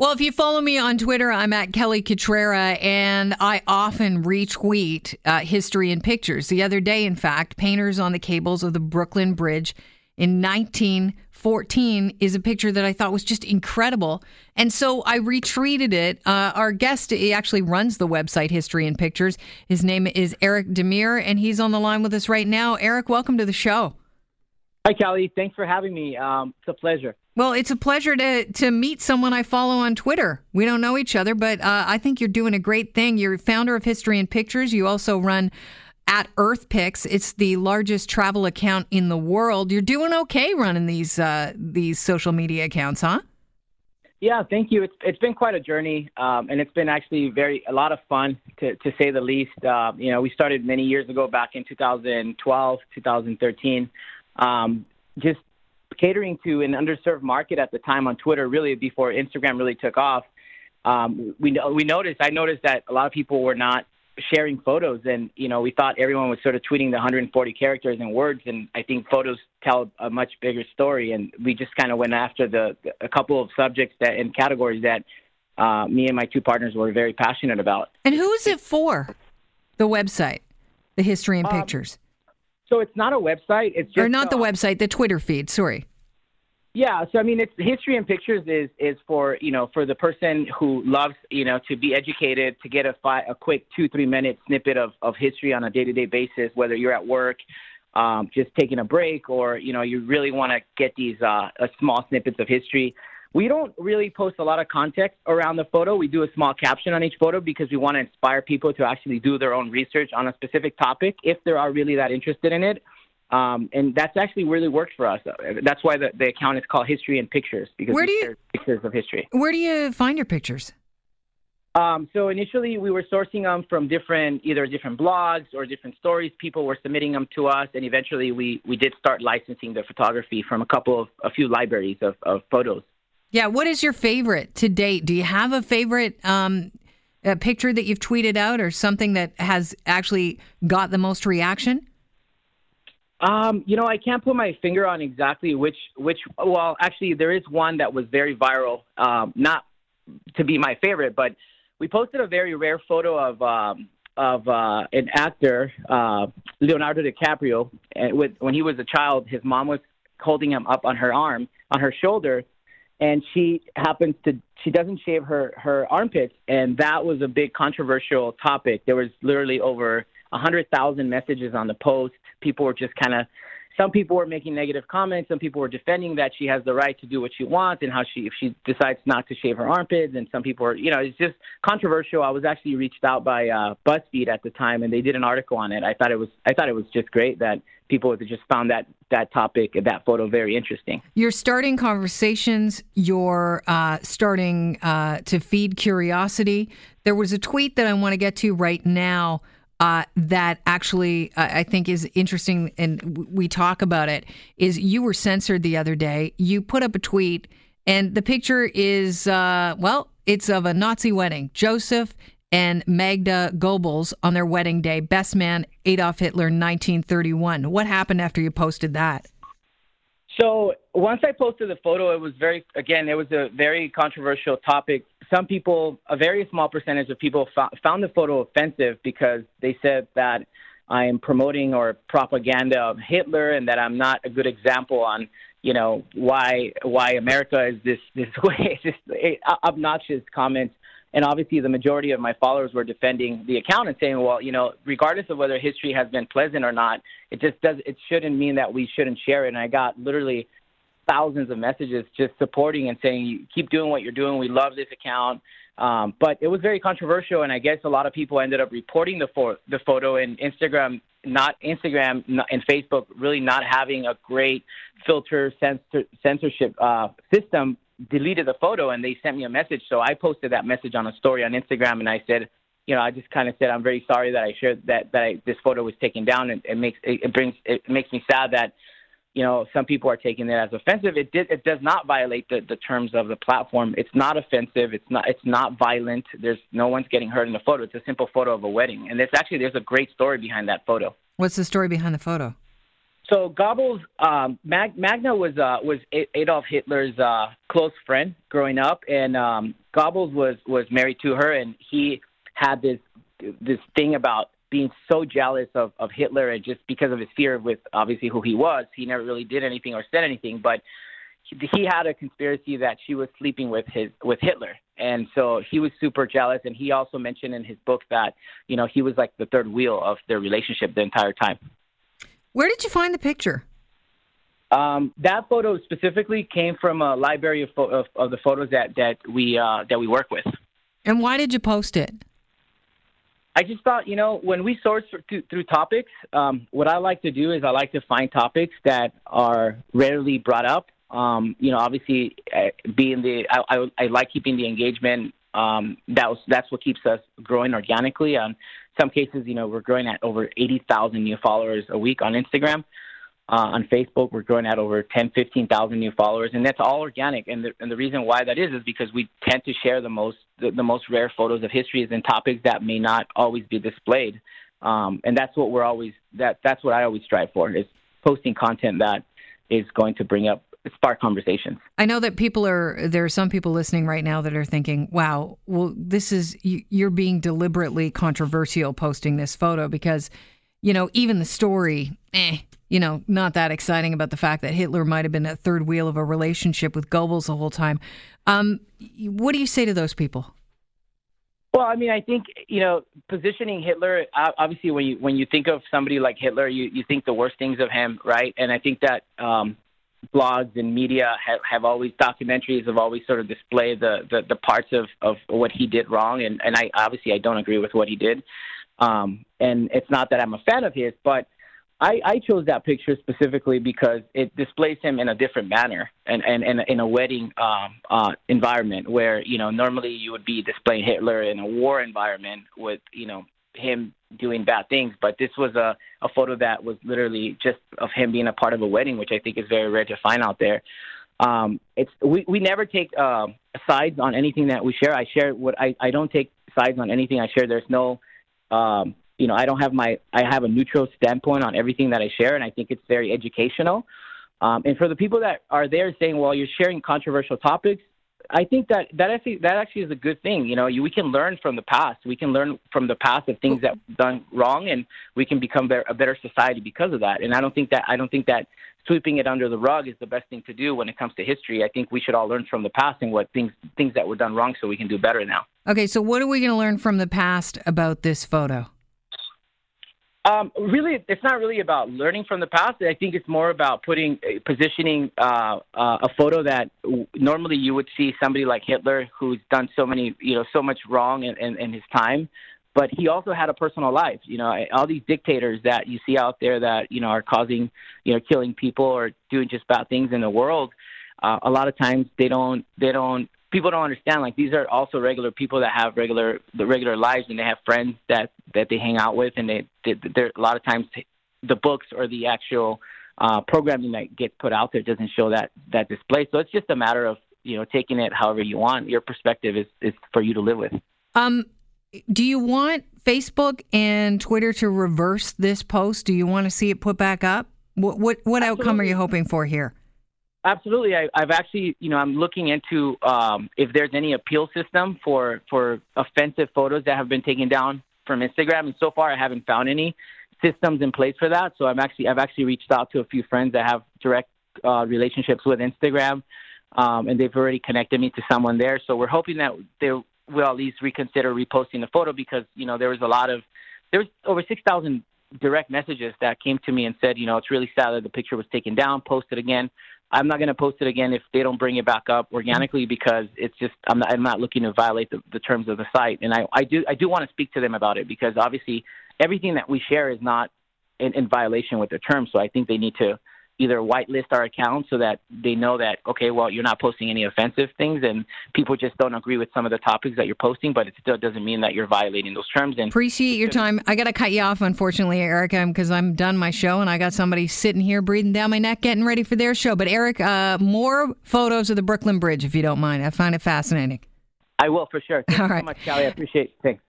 Well, if you follow me on Twitter, I'm at Kelly Cutrara, and I often retweet uh, history and pictures. The other day, in fact, painters on the cables of the Brooklyn Bridge in 1914 is a picture that I thought was just incredible. And so I retweeted it. Uh, our guest, he actually runs the website History In Pictures. His name is Eric Demir, and he's on the line with us right now. Eric, welcome to the show. Hi, Kelly. Thanks for having me. Um, it's a pleasure. Well, it's a pleasure to to meet someone I follow on Twitter. We don't know each other, but uh, I think you're doing a great thing. You're founder of History In Pictures. You also run at Earth Pics. It's the largest travel account in the world. You're doing okay running these uh, these social media accounts, huh? Yeah, thank you. It's it's been quite a journey, um, and it's been actually very a lot of fun to to say the least. Uh, you know, we started many years ago, back in 2012, 2013. Um, just catering to an underserved market at the time on Twitter, really before Instagram really took off. Um, we we noticed I noticed that a lot of people were not sharing photos, and you know we thought everyone was sort of tweeting the 140 characters and words, and I think photos tell a much bigger story, and we just kind of went after the a couple of subjects that and categories that uh, me and my two partners were very passionate about. And who is it for? The website, the history and um, pictures. So it's not a website. It's just or not the uh, website, the Twitter feed. Sorry. Yeah, so I mean, it's history and pictures is is for you know for the person who loves you know to be educated to get a fi- a quick two three minute snippet of of history on a day to day basis, whether you're at work, um, just taking a break, or you know you really want to get these uh, small snippets of history. We don't really post a lot of context around the photo. We do a small caption on each photo because we want to inspire people to actually do their own research on a specific topic if they are really that interested in it. Um, and that's actually really worked for us. That's why the, the account is called History In Pictures because where do you, pictures of history. Where do you find your pictures? Um, so initially, we were sourcing them from different, either different blogs or different stories. People were submitting them to us, and eventually, we we did start licensing the photography from a couple of a few libraries of, of photos. Yeah, what is your favorite to date? Do you have a favorite um, a picture that you've tweeted out, or something that has actually got the most reaction? Um, you know, I can't put my finger on exactly which which. Well, actually, there is one that was very viral. Um, not to be my favorite, but we posted a very rare photo of um, of uh, an actor, uh, Leonardo DiCaprio, and with when he was a child, his mom was holding him up on her arm, on her shoulder, and she happens to she doesn't shave her her armpits, and that was a big controversial topic. There was literally over a hundred thousand messages on the post. People were just kind of some people were making negative comments. Some people were defending that she has the right to do what she wants and how she, if she decides not to shave her armpits. And some people are, you know, it's just controversial. I was actually reached out by uh, BuzzFeed at the time, and they did an article on it. I thought it was, I thought it was just great that people just found that that topic, that photo, very interesting. You're starting conversations. You're uh, starting uh, to feed curiosity. There was a tweet that I want to get to right now uh, that actually uh, I think is interesting, and we talk about it. Is you were censored the other day. You put up a tweet, and the picture is uh, well, it's of a Nazi wedding. Joseph and Magda Goebbels on their wedding day. Best man Adolf Hitler, 1931. What happened after you posted that? So once I posted the photo, it was very again, it was a very controversial topic. Some people, a very small percentage of people, found the photo offensive because they said that I am promoting or propaganda of Hitler and that I'm not a good example on you know why why America is this this way. It's just uh, obnoxious comments and obviously the majority of my followers were defending the account and saying, well, you know, regardless of whether history has been pleasant or not, it just does it shouldn't mean that we shouldn't share it. And I got literally thousands of messages just supporting and saying, keep doing what you're doing. We love this account. Um, but it was very controversial, and I guess a lot of people ended up reporting the the photo, and Instagram, not Instagram, and Facebook, really not having a great filter censor- censorship uh, system deleted the photo and they sent me a message. So I posted that message on a story on Instagram and I said, you know, I just kind of said I'm very sorry that I shared that that I, this photo was taken down. And it makes it, it brings it makes me sad that you know some people are taking it as offensive. It did it does not violate the, the terms of the platform. It's not offensive. It's not it's not violent. There's no one's getting hurt in the photo. It's a simple photo of a wedding. And it's actually there's a great story behind that photo. What's the story behind the photo? So Goebbels, um, Mag- Magda was uh, was Adolf Hitler's uh, close friend growing up, and um, Goebbels was was married to her, and he had this this thing about being so jealous of, of Hitler, and just because of his fear with obviously who he was, he never really did anything or said anything, but he had a conspiracy that she was sleeping with his with Hitler, and so he was super jealous. And he also mentioned in his book that you know he was like the third wheel of their relationship the entire time. Where did you find the picture? Um, that photo specifically came from a library of, of, of the photos that that we uh, that we work with. And why did you post it? I just thought, you know, when we source through, through topics, um, what I like to do is I like to find topics that are rarely brought up um, you know, obviously, uh, being the I, I, I like keeping the engagement. Um, that was that's what keeps us growing organically. On some cases, you know, we're growing at over eighty thousand new followers a week on Instagram. Uh, on Facebook, we're growing at over 10, 15,000 new followers, and that's all organic. And the, and the reason why that is is because we tend to share the most the, the most rare photos of histories and topics that may not always be displayed. Um, and that's what we're always that that's what I always strive for is posting content that is going to bring up spark conversations. I know that people are there are some people listening right now that are thinking, "Wow, well this is you're being deliberately controversial posting this photo because you know, even the story, eh, you know, not that exciting about the fact that Hitler might have been a third wheel of a relationship with Goebbels the whole time. Um, what do you say to those people? Well, I mean, I think you know, positioning Hitler. Obviously, when you when you think of somebody like Hitler, you you think the worst things of him, right? And I think that um, blogs and media have, have always documentaries have always sort of displayed the, the, the parts of, of what he did wrong and, and I obviously I don't agree with what he did. Um, and it's not that I'm a fan of his, but I, I chose that picture specifically because it displays him in a different manner and, and, and in a wedding um, uh, environment where, you know, normally you would be displaying Hitler in a war environment with, you know, him doing bad things, but this was a, a photo that was literally just of him being a part of a wedding, which I think is very rare to find out there. Um, it's we, we never take uh, sides on anything that we share. I share what I, I don't take sides on anything I share. There's no um, you know I don't have my I have a neutral standpoint on everything that I share, and I think it's very educational. Um, and for the people that are there saying, well, you're sharing controversial topics, I think that that actually that actually is a good thing. You know, you, we can learn from the past. We can learn from the past of things that we've done wrong, and we can become better, a better society because of that. And I don't think that I don't think that sweeping it under the rug is the best thing to do when it comes to history. I think we should all learn from the past and what things things that were done wrong, so we can do better now. Okay, so what are we going to learn from the past about this photo? Um, really, it's not really about learning from the past. I think it's more about putting, uh, positioning uh, uh, a photo that w- normally you would see somebody like Hitler, who's done so many, you know, so much wrong in, in, in his time, but he also had a personal life. You know, all these dictators that you see out there that you know are causing, you know, killing people or doing just bad things in the world. Uh, a lot of times they don't they don't people don't understand like these are also regular people that have regular the regular lives and they have friends that that they hang out with and they, they they're a lot of times the books or the actual uh, programming that gets put out there doesn't show that that display. So it's just a matter of you know taking it however you want. Your perspective is is for you to live with. Um, do you want Facebook and Twitter to reverse this post? Do you want to see it put back up? What what what outcome are you hoping for here? Absolutely, I, have actually, you know, I'm looking into um, if there's any appeal system for for offensive photos that have been taken down from Instagram, and so far I haven't found any systems in place for that. So I'm actually, I've actually reached out to a few friends that have direct uh, relationships with Instagram, um, and they've already connected me to someone there. So we're hoping that they will at least reconsider reposting the photo because you know there was a lot of there was over six thousand direct messages that came to me and said, you know, it's really sad that the picture was taken down, posted again. I'm not going to post it again if they don't bring it back up organically because it's just I'm not, I'm not looking to violate the, the terms of the site, and I, I do I do want to speak to them about it because obviously everything that we share is not in, in violation with the terms. So I think they need to either whitelist our account so that they know that okay, well, you're not posting any offensive things, and people just don't agree with some of the topics that you're posting, but it still doesn't mean that you're violating those terms. And appreciate your time. I got to cut you off, unfortunately, Eric, because I'm done my show, and I got somebody sitting here breathing down my neck, getting ready for their show. But Eric, uh, more photos of the Brooklyn Bridge, if you don't mind. I find it fascinating. I will for sure. Thank All right. so much, Callie. I appreciate it. Thanks.